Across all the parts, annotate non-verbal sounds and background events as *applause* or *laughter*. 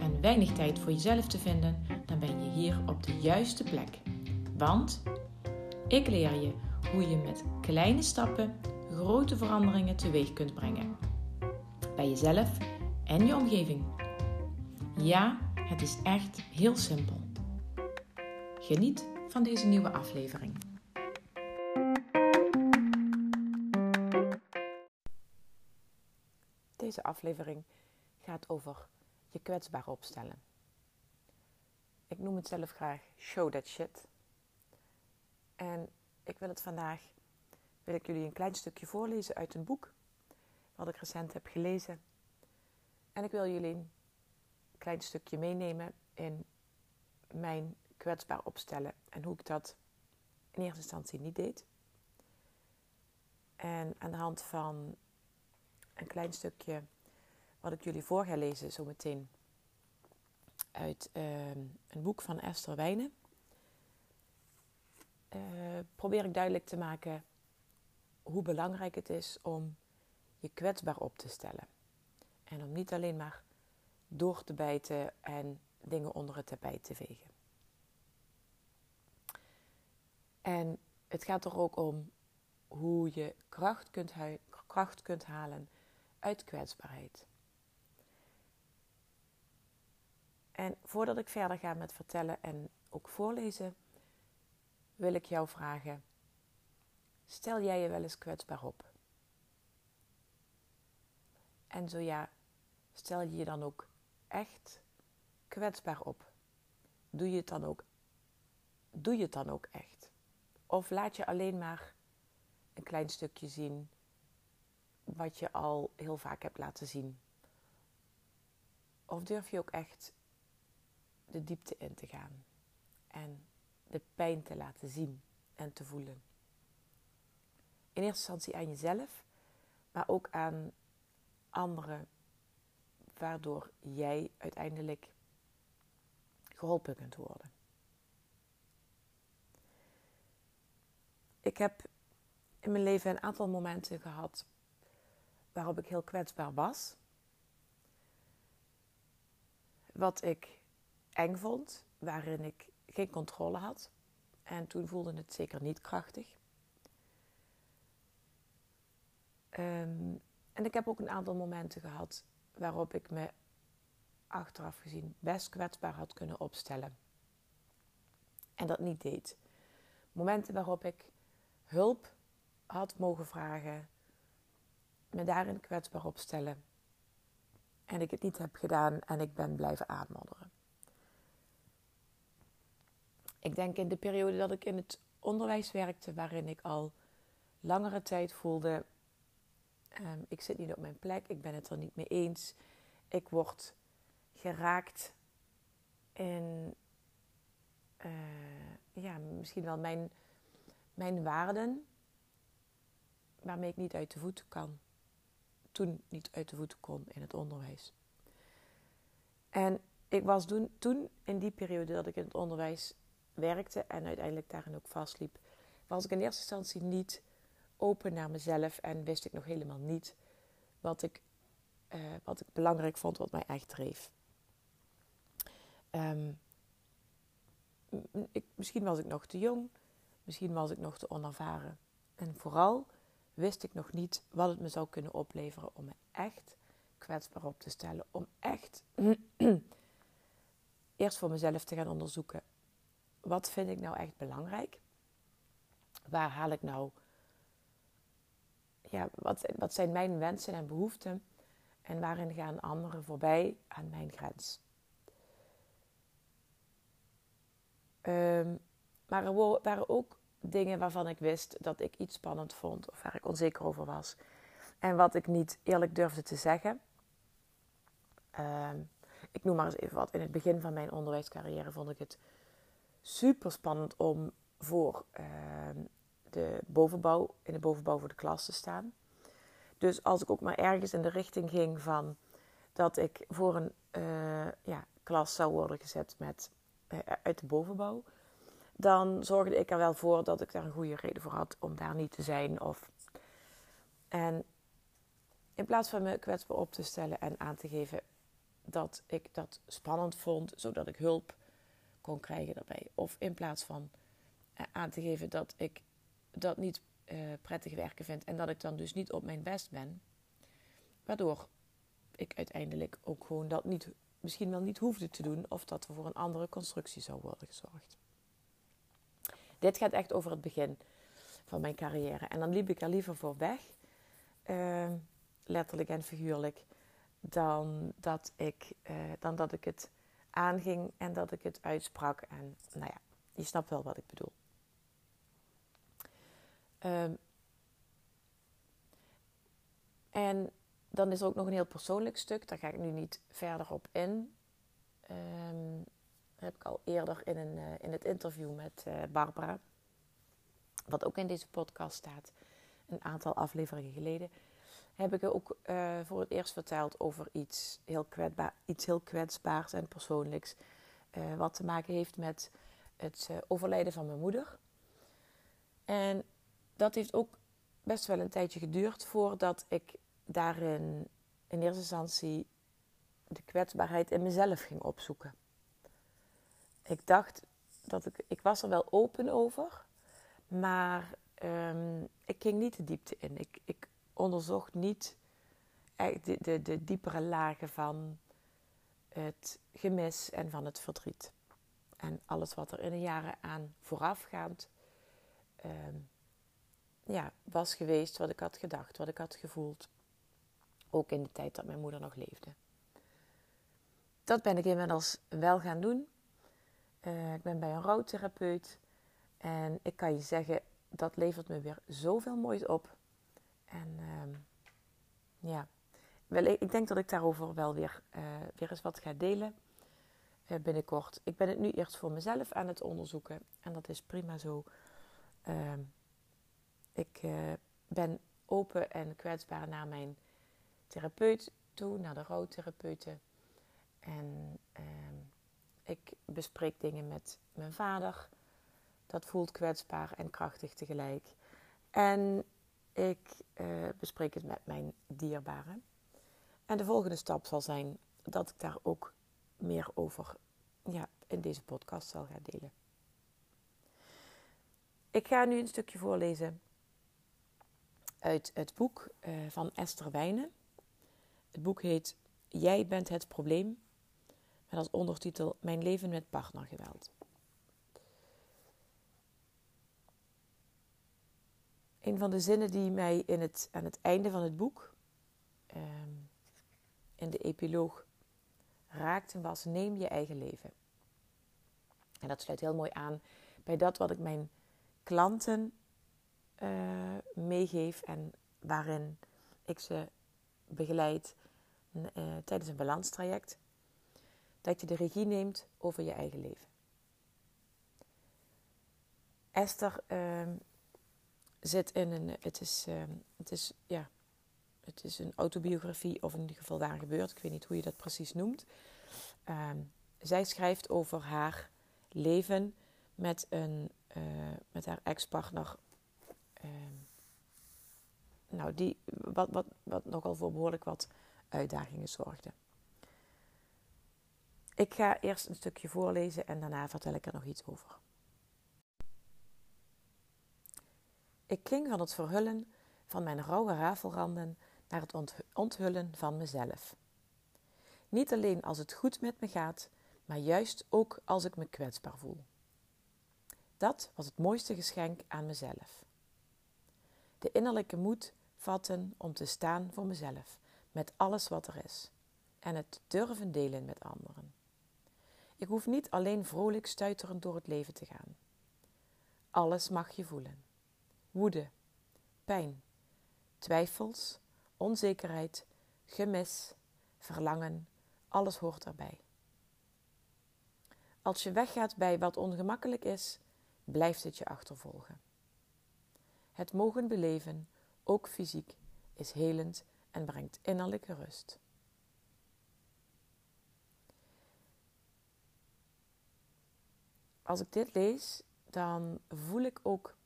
en weinig tijd voor jezelf te vinden, dan ben je hier op de juiste plek. Want ik leer je hoe je met kleine stappen grote veranderingen teweeg kunt brengen. Bij jezelf en je omgeving. Ja, het is echt heel simpel. Geniet van deze nieuwe aflevering. Deze aflevering gaat over kwetsbaar opstellen. Ik noem het zelf graag show that shit. En ik wil het vandaag, wil ik jullie een klein stukje voorlezen uit een boek wat ik recent heb gelezen. En ik wil jullie een klein stukje meenemen in mijn kwetsbaar opstellen en hoe ik dat in eerste instantie niet deed. En aan de hand van een klein stukje wat ik jullie voor ga lezen zometeen uit uh, een boek van Esther Wijnen. Uh, probeer ik duidelijk te maken hoe belangrijk het is om je kwetsbaar op te stellen. En om niet alleen maar door te bijten en dingen onder het tapijt te vegen. En het gaat er ook om hoe je kracht kunt, kracht kunt halen uit kwetsbaarheid. En voordat ik verder ga met vertellen en ook voorlezen, wil ik jou vragen: stel jij je wel eens kwetsbaar op? En zo ja, stel je je dan ook echt kwetsbaar op? Doe je het dan ook, doe je het dan ook echt? Of laat je alleen maar een klein stukje zien wat je al heel vaak hebt laten zien? Of durf je ook echt de diepte in te gaan en de pijn te laten zien en te voelen? In eerste instantie aan jezelf, maar ook aan anderen, waardoor jij uiteindelijk geholpen kunt worden. Ik heb in mijn leven een aantal momenten gehad waarop ik heel kwetsbaar was. Wat ik eng vond, waarin ik geen controle had. En toen voelde het zeker niet krachtig. Um, en ik heb ook een aantal momenten gehad waarop ik me achteraf gezien best kwetsbaar had kunnen opstellen. En dat niet deed. Momenten waarop ik hulp had mogen vragen, me daarin kwetsbaar opstellen. En ik het niet heb gedaan en ik ben blijven aanmodderen. Ik denk in de periode dat ik in het onderwijs werkte, waarin ik al langere tijd voelde: um, ik zit niet op mijn plek, ik ben het er niet mee eens, ik word geraakt in uh, ja, misschien wel mijn, mijn waarden, waarmee ik niet uit de voeten kan. Toen niet uit de voeten kon in het onderwijs. En ik was toen, toen in die periode dat ik in het onderwijs werkte en uiteindelijk daarin ook vastliep, was ik in eerste instantie niet open naar mezelf en wist ik nog helemaal niet wat ik, uh, wat ik belangrijk vond, wat mij echt dreef. Um, ik, misschien was ik nog te jong, misschien was ik nog te onervaren. En vooral wist ik nog niet wat het me zou kunnen opleveren om me echt kwetsbaar op te stellen. Om echt *clears throat* eerst voor mezelf te gaan onderzoeken. Wat vind ik nou echt belangrijk? Waar haal ik nou ja, wat, wat zijn mijn wensen en behoeften en waarin gaan anderen voorbij aan mijn grens. Um, maar er waren ook dingen waarvan ik wist dat ik iets spannend vond of waar ik onzeker over was. En wat ik niet eerlijk durfde te zeggen. Um, ik noem maar eens even wat. In het begin van mijn onderwijscarrière vond ik het super spannend om voor ehm, de bovenbouw, in de bovenbouw voor de klas te staan. Dus als ik ook maar ergens in de richting ging van dat ik voor een uh, ja, klas zou worden gezet met, uh, uit de bovenbouw, dan zorgde ik er wel voor dat ik daar een goede reden voor had om daar niet te zijn. Of... En in plaats van me kwetsbaar op te stellen en aan te geven dat ik dat spannend vond, zodat ik hulp krijgen daarbij. Of in plaats van eh, aan te geven dat ik dat niet uh, prettig werken vind en dat ik dan dus niet op mijn best ben. Waardoor ik uiteindelijk ook gewoon dat niet, misschien wel niet hoefde te doen of dat er voor een andere constructie zou worden gezorgd. Dit gaat echt over het begin van mijn carrière. En dan liep ik er liever voor weg, uh, letterlijk en figuurlijk, dan dat, ik, dan dat ik het aanging en dat ik het uitsprak. En nou ja, je snapt wel wat ik bedoel. Um, en dan is er ook nog een heel persoonlijk stuk. Daar ga ik nu niet verder op in. Um, heb ik al eerder in, een, uh, in het interview met uh, Barbara, wat ook in deze podcast staat, een aantal afleveringen geleden, heb ik ook uh, voor het eerst verteld over iets heel, iets heel kwetsbaars en persoonlijks, wat te maken heeft met het overlijden van mijn moeder. En dat heeft ook best wel een tijdje geduurd voordat ik daarin in eerste instantie de kwetsbaarheid in mezelf ging opzoeken. Ik dacht dat ik, ik was er wel open over, maar um, ik ging niet de diepte in. Ik, ik onderzocht niet de, de, de diepere lagen van het gemis en van het verdriet. En alles wat er in de jaren aan voorafgaand um, ja, was geweest, wat ik had gedacht, wat ik had gevoeld. Ook in de tijd dat mijn moeder nog leefde. Dat ben ik inmiddels wel gaan doen. Uh, ik ben bij een rouwtherapeut. En ik kan je zeggen, dat levert me weer zoveel moois op. En uh, ja, wel, ik denk dat ik daarover wel weer, uh, weer eens wat ga delen uh, binnenkort. Ik ben het nu eerst voor mezelf aan het onderzoeken. En dat is prima zo. Ehm, ik ben open en kwetsbaar naar mijn therapeut toe, naar de rouwtherapeuten. En ehm, ik bespreek dingen met mijn vader. Dat voelt kwetsbaar en krachtig tegelijk. En ik uh, bespreek het met mijn dierbaren. En de volgende stap zal zijn dat ik daar ook meer over ja, in deze podcast zal gaan delen. Ik ga nu een stukje voorlezen uit het boek uh, van Esther Wijnen. Het boek heet Jij bent het probleem. Met als ondertitel Mijn leven met partnergeweld. Een van de zinnen die mij in het, aan het einde van het boek, ehm, in de epiloog, raakte was: Neem je eigen leven. En dat sluit heel mooi aan bij dat wat ik mijn klanten uh, meegeef en waarin ik ze begeleid uh, tijdens een balanstraject, dat je de regie neemt over je eigen leven. Esther uh, zit in een, het is, uh, het is, ja, het is een autobiografie of in ieder geval waar gebeurt. Ik weet niet hoe je dat precies noemt. Ehm, zij schrijft over haar leven met, een, uh, met haar ex-partner. Ehm, nou, die, wat, wat, wat nogal voor behoorlijk wat uitdagingen zorgde. Ik ga eerst een stukje voorlezen en daarna vertel ik er nog iets over. Ik ging van het verhullen van mijn rauwe rafelranden naar het onthullen van mezelf. Niet alleen als het goed met me gaat, maar juist ook als ik me kwetsbaar voel. Dat was het mooiste geschenk aan mezelf. De innerlijke moed vatten om te staan voor mezelf met alles wat er is en het durven delen met anderen. Ik hoef niet alleen vrolijk stuiterend door het leven te gaan. Alles mag je voelen: woede, pijn, twijfels, onzekerheid, gemis, verlangen, alles hoort erbij. Als je weggaat bij wat ongemakkelijk is, blijft het je achtervolgen. Het mogen beleven, ook fysiek, is helend en brengt innerlijke rust. Als ik dit lees, dan voel ik ook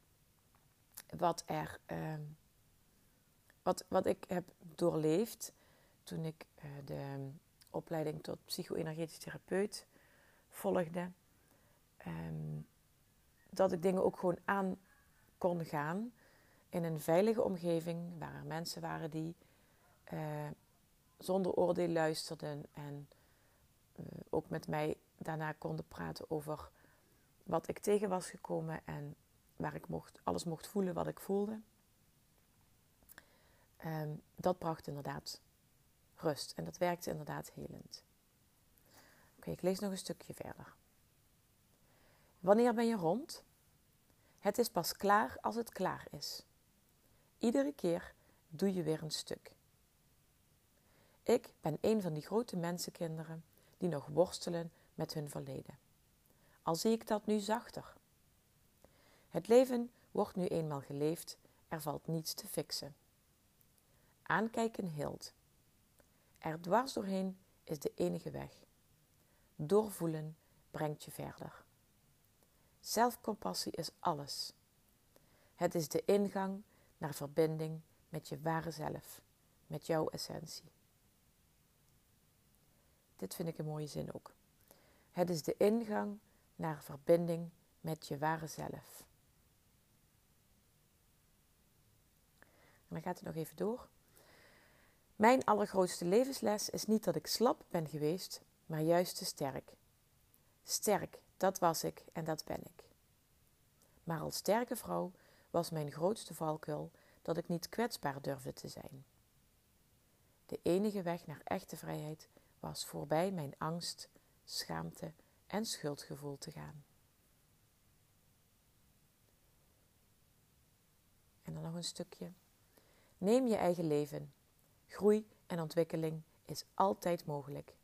wat er, uh, wat, wat ik heb doorleefd toen ik uh, de opleiding tot psycho-energetisch therapeut volgde. Um, dat ik dingen ook gewoon aan kon gaan in een veilige omgeving waar er mensen waren die uh, zonder oordeel luisterden en uh, ook met mij daarna konden praten over wat ik tegen was gekomen en waar ik mocht, alles mocht voelen wat ik voelde. Um, dat bracht inderdaad rust en dat werkte inderdaad helend. Oké, ik lees nog een stukje verder. Wanneer ben je rond? Het is pas klaar als het klaar is. Iedere keer doe je weer een stuk. Ik ben een van die grote mensenkinderen die nog worstelen met hun verleden. Al zie ik dat nu zachter. Het leven wordt nu eenmaal geleefd, er valt niets te fixen. Aankijken hield. Er dwars doorheen is de enige weg. Doorvoelen brengt je verder. Zelfcompassie is alles. Het is de ingang naar verbinding met je ware zelf, met jouw essentie. Dit vind ik een mooie zin ook. Het is de ingang naar verbinding met je ware zelf. Dan gaat het nog even door. Mijn allergrootste levensles is niet dat ik slap ben geweest, maar juist te sterk. Sterk, dat was ik en dat ben ik. Maar als sterke vrouw was mijn grootste valkuil dat ik niet kwetsbaar durfde te zijn. De enige weg naar echte vrijheid was voorbij mijn angst, schaamte en schuldgevoel te gaan. En dan nog een stukje. Neem je eigen leven. Groei en ontwikkeling is altijd mogelijk.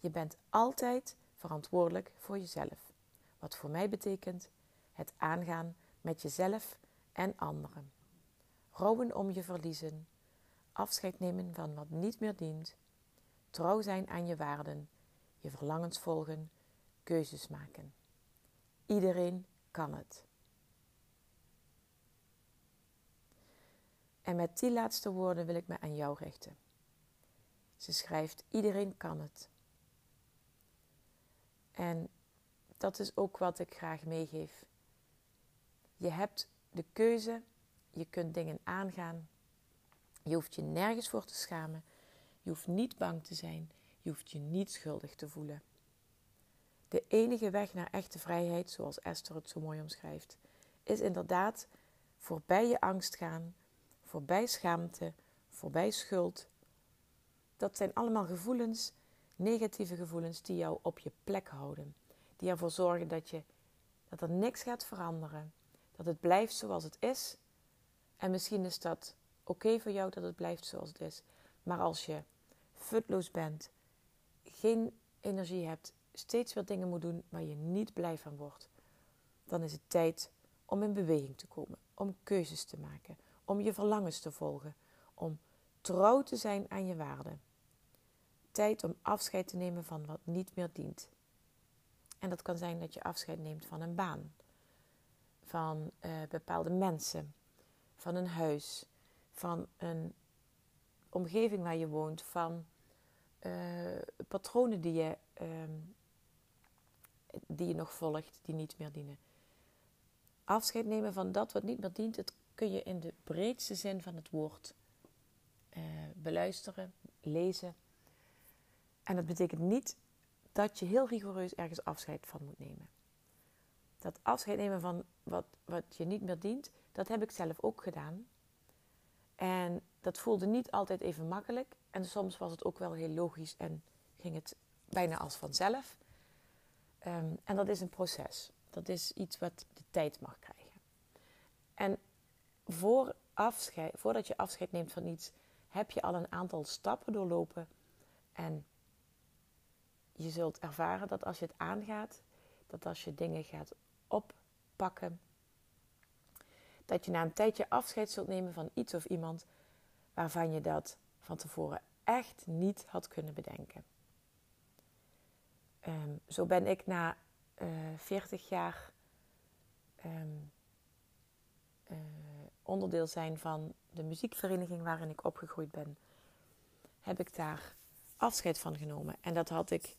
Je bent altijd verantwoordelijk voor jezelf. Wat voor mij betekent het aangaan met jezelf en anderen. Rouwen om je verliezen, afscheid nemen van wat niet meer dient, trouw zijn aan je waarden, je verlangens volgen, keuzes maken. Iedereen kan het. En met die laatste woorden wil ik me aan jou richten. Ze schrijft: Iedereen kan het. En dat is ook wat ik graag meegeef. Je hebt de keuze, je kunt dingen aangaan. Je hoeft je nergens voor te schamen. Je hoeft niet bang te zijn. Je hoeft je niet schuldig te voelen. De enige weg naar echte vrijheid, zoals Esther het zo mooi omschrijft, is inderdaad voorbij je angst gaan, voorbij schaamte, voorbij schuld. Dat zijn allemaal gevoelens, negatieve gevoelens, die jou op je plek houden. Die ervoor zorgen dat, je, dat er niks gaat veranderen. Dat het blijft zoals het is. En misschien is dat oké voor jou dat het blijft zoals het is. Maar als je futloos bent, geen energie hebt, steeds weer dingen moet doen waar je niet blij van wordt, dan is het tijd om in beweging te komen, om keuzes te maken, om je verlangens te volgen, om trouw te zijn aan je waarden. Tijd om afscheid te nemen van wat niet meer dient. En dat kan zijn dat je afscheid neemt van een baan, van uh, bepaalde mensen, van een huis, van een omgeving waar je woont, van uh, patronen die je, uh, die je nog volgt, die niet meer dienen. Afscheid nemen van dat wat niet meer dient, dat kun je in de breedste zin van het woord uh, beluisteren, lezen. En dat betekent niet dat je heel rigoureus ergens afscheid van moet nemen. Dat afscheid nemen van wat, wat je niet meer dient, dat heb ik zelf ook gedaan. En dat voelde niet altijd even makkelijk. En soms was het ook wel heel logisch en ging het bijna als vanzelf. Um, en dat is een proces. Dat is iets wat de tijd mag krijgen. En voor afscheid, voordat je afscheid neemt van iets, heb je al een aantal stappen doorlopen. En je zult ervaren dat als je het aangaat, dat als je dingen gaat oppakken, dat je na een tijdje afscheid zult nemen van iets of iemand waarvan je dat van tevoren echt niet had kunnen bedenken. Um, zo ben ik na uh, eh, 40 jaar um, uh, onderdeel zijn van de muziekvereniging waarin ik opgegroeid ben, heb ik daar afscheid van genomen. En dat had ik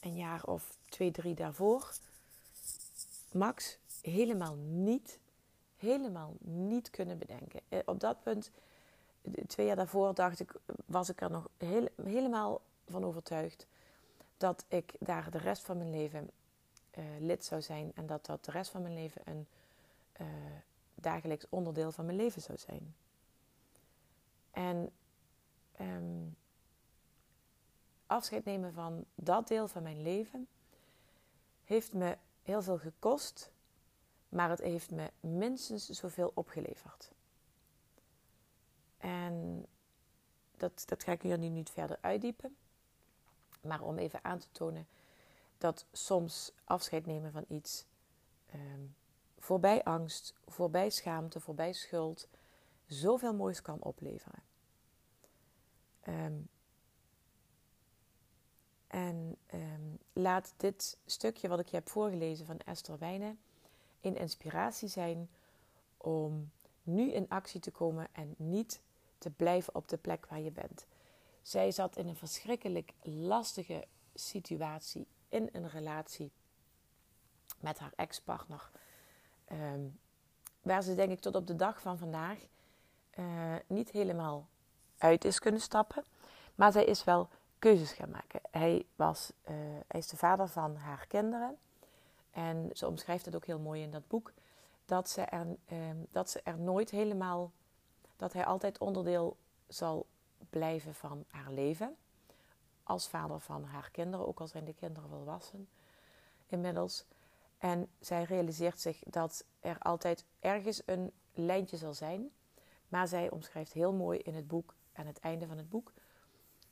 een jaar of twee, drie daarvoor, max, helemaal niet, helemaal niet kunnen bedenken. Eh, op dat punt, twee jaar daarvoor, dacht ik, was ik er nog heel, helemaal van overtuigd dat ik daar de rest van mijn leven uh, lid zou zijn en dat dat de rest van mijn leven een uh, dagelijks onderdeel van mijn leven zou zijn. En um, afscheid nemen van dat deel van mijn leven heeft me heel veel gekost, maar het heeft me minstens zoveel opgeleverd. En dat, dat ga ik hier nu niet verder uitdiepen, maar om even aan te tonen dat soms afscheid nemen van iets um, voorbij angst, voorbij schaamte, voorbij schuld, zoveel moois kan opleveren. Um, en um, laat dit stukje wat ik je heb voorgelezen van Esther Wijnen een inspiratie zijn om nu in actie te komen en niet te blijven op de plek waar je bent. Zij zat in een verschrikkelijk lastige situatie in een relatie met haar ex-partner. Um, waar ze denk ik tot op de dag van vandaag uh, niet helemaal uit is kunnen stappen. Maar zij is wel keuzes gaan maken. Hij, was, uh, hij is de vader van haar kinderen. En ze omschrijft het ook heel mooi in dat boek. Dat ze er, uh, dat ze er nooit helemaal. Dat hij altijd onderdeel zal blijven van haar leven. Als vader van haar kinderen, ook al zijn de kinderen volwassen inmiddels. En zij realiseert zich dat er altijd ergens een lijntje zal zijn. Maar zij omschrijft heel mooi in het boek, aan het einde van het boek,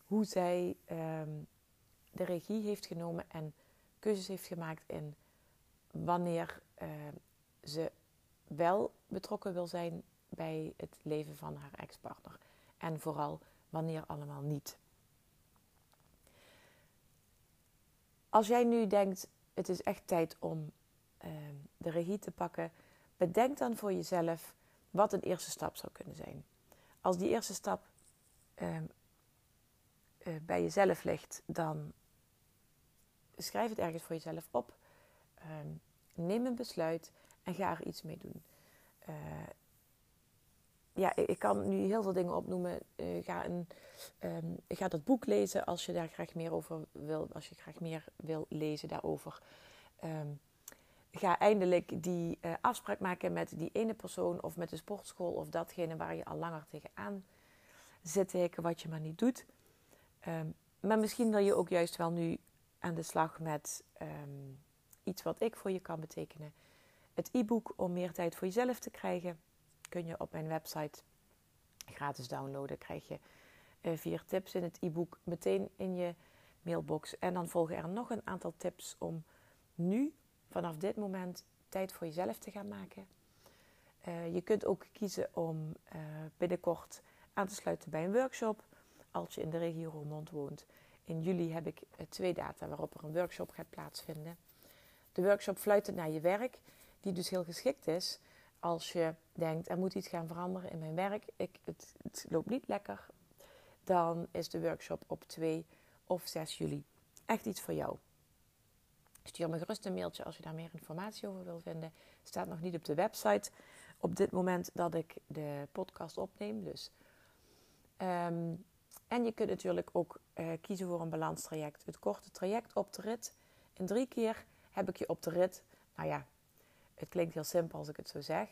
hoe zij ehm, de regie heeft genomen en keuzes heeft gemaakt in wanneer ehm, ze wel betrokken wil zijn bij het leven van haar ex-partner. En vooral wanneer allemaal niet. Als jij nu denkt, het is echt tijd om ehm, de regie te pakken, bedenk dan voor jezelf wat een eerste stap zou kunnen zijn. Als die eerste stap uh, bij jezelf ligt, dan schrijf het ergens voor jezelf op. Uh, neem een besluit en ga er iets mee doen. Ja, ik, kan nu heel veel dingen opnoemen. Uh, ga, een, um, ga dat boek lezen als je daar graag meer over wil. Als je graag meer wil lezen daarover. Um, ga eindelijk die uh, afspraak maken met die ene persoon of met de sportschool of datgene waar je al langer tegenaan zit te wat je maar niet doet. Um, maar misschien wil je ook juist wel nu aan de slag met iets wat ik voor je kan betekenen. Het e-book om meer tijd voor jezelf te krijgen kun je op mijn website gratis downloaden. Krijg je uh, vier tips in het e-book meteen in je mailbox. En dan volgen er nog een aantal tips om nu, vanaf dit moment, tijd voor jezelf te gaan maken. Uh, je kunt ook kiezen om uh, binnenkort aan te sluiten bij een workshop als je in de regio Roermond woont. In juli heb ik eh, twee data waarop er een workshop gaat plaatsvinden. De workshop Fluiten naar je werk, die dus heel geschikt is als je denkt er moet iets gaan veranderen in mijn werk, ik, het, loopt niet lekker, dan is de workshop op 2 of 6 juli echt iets voor jou. Stuur me gerust een mailtje als je daar meer informatie over wil vinden. Staat nog niet op de website op dit moment dat ik de podcast opneem. Dus um, en je kunt natuurlijk ook uh, kiezen voor een balanstraject. Het korte traject op de rit. In drie keer heb ik je op de rit. Nou ja, het klinkt heel simpel als ik het zo zeg.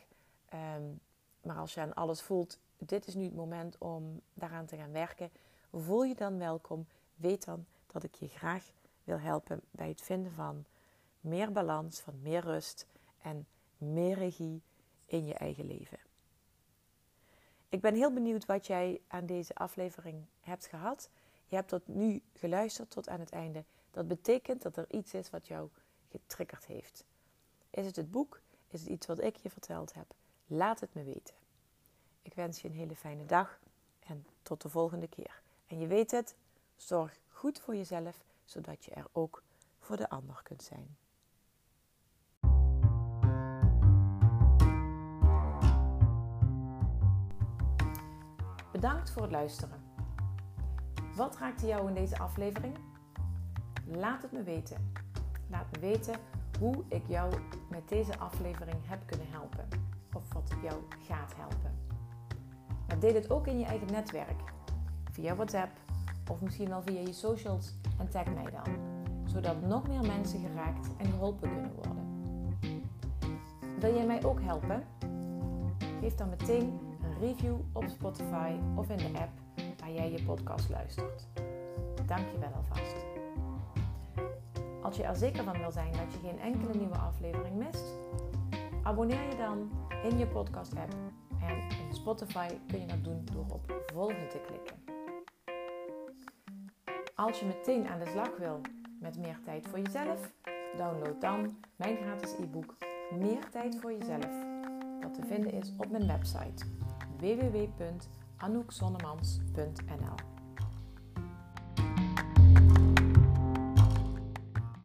Um, maar als je aan alles voelt, dit is nu het moment om daaraan te gaan werken. Voel je dan welkom. Weet dan dat ik je graag wil helpen bij het vinden van meer balans, van meer rust en meer regie in je eigen leven. Ik ben heel benieuwd wat jij aan deze aflevering hebt gehad. Je hebt tot nu geluisterd tot aan het einde. Dat betekent dat er iets is wat jou getriggerd heeft. Is het het boek? Is het iets wat ik je verteld heb? Laat het me weten. Ik wens je een hele fijne dag en tot de volgende keer. En je weet het, zorg goed voor jezelf, zodat je er ook voor de ander kunt zijn. Bedankt voor het luisteren. Wat raakte jou in deze aflevering? Laat het me weten. Laat me weten hoe ik jou met deze aflevering heb kunnen helpen. Of wat jou gaat helpen. Maar deel het ook in je eigen netwerk. Via WhatsApp of misschien wel via je socials en tag mij dan. Zodat nog meer mensen geraakt en geholpen kunnen worden. Wil jij mij ook helpen? Geef dan meteen een review op Spotify of in de app waar jij je podcast luistert. Dank je wel alvast. Als je er zeker van wil zijn dat je geen enkele nieuwe aflevering mist, abonneer je dan in je podcast app en in Spotify kun je dat doen door op volgen te klikken. Als je meteen aan de slag wil met meer tijd voor jezelf, download dan mijn gratis e-book Meer tijd voor jezelf, dat te vinden is op mijn website www.anoukzonnemans.nl